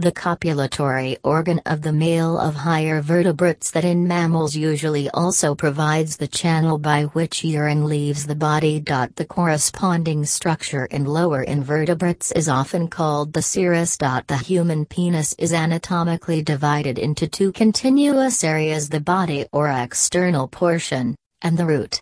The copulatory organ of the male of higher vertebrates that in mammals usually also provides the channel by which urine leaves the body. The corresponding structure in lower invertebrates is often called the cirrus. The human penis is anatomically divided into two continuous areas the body or external portion, and the root.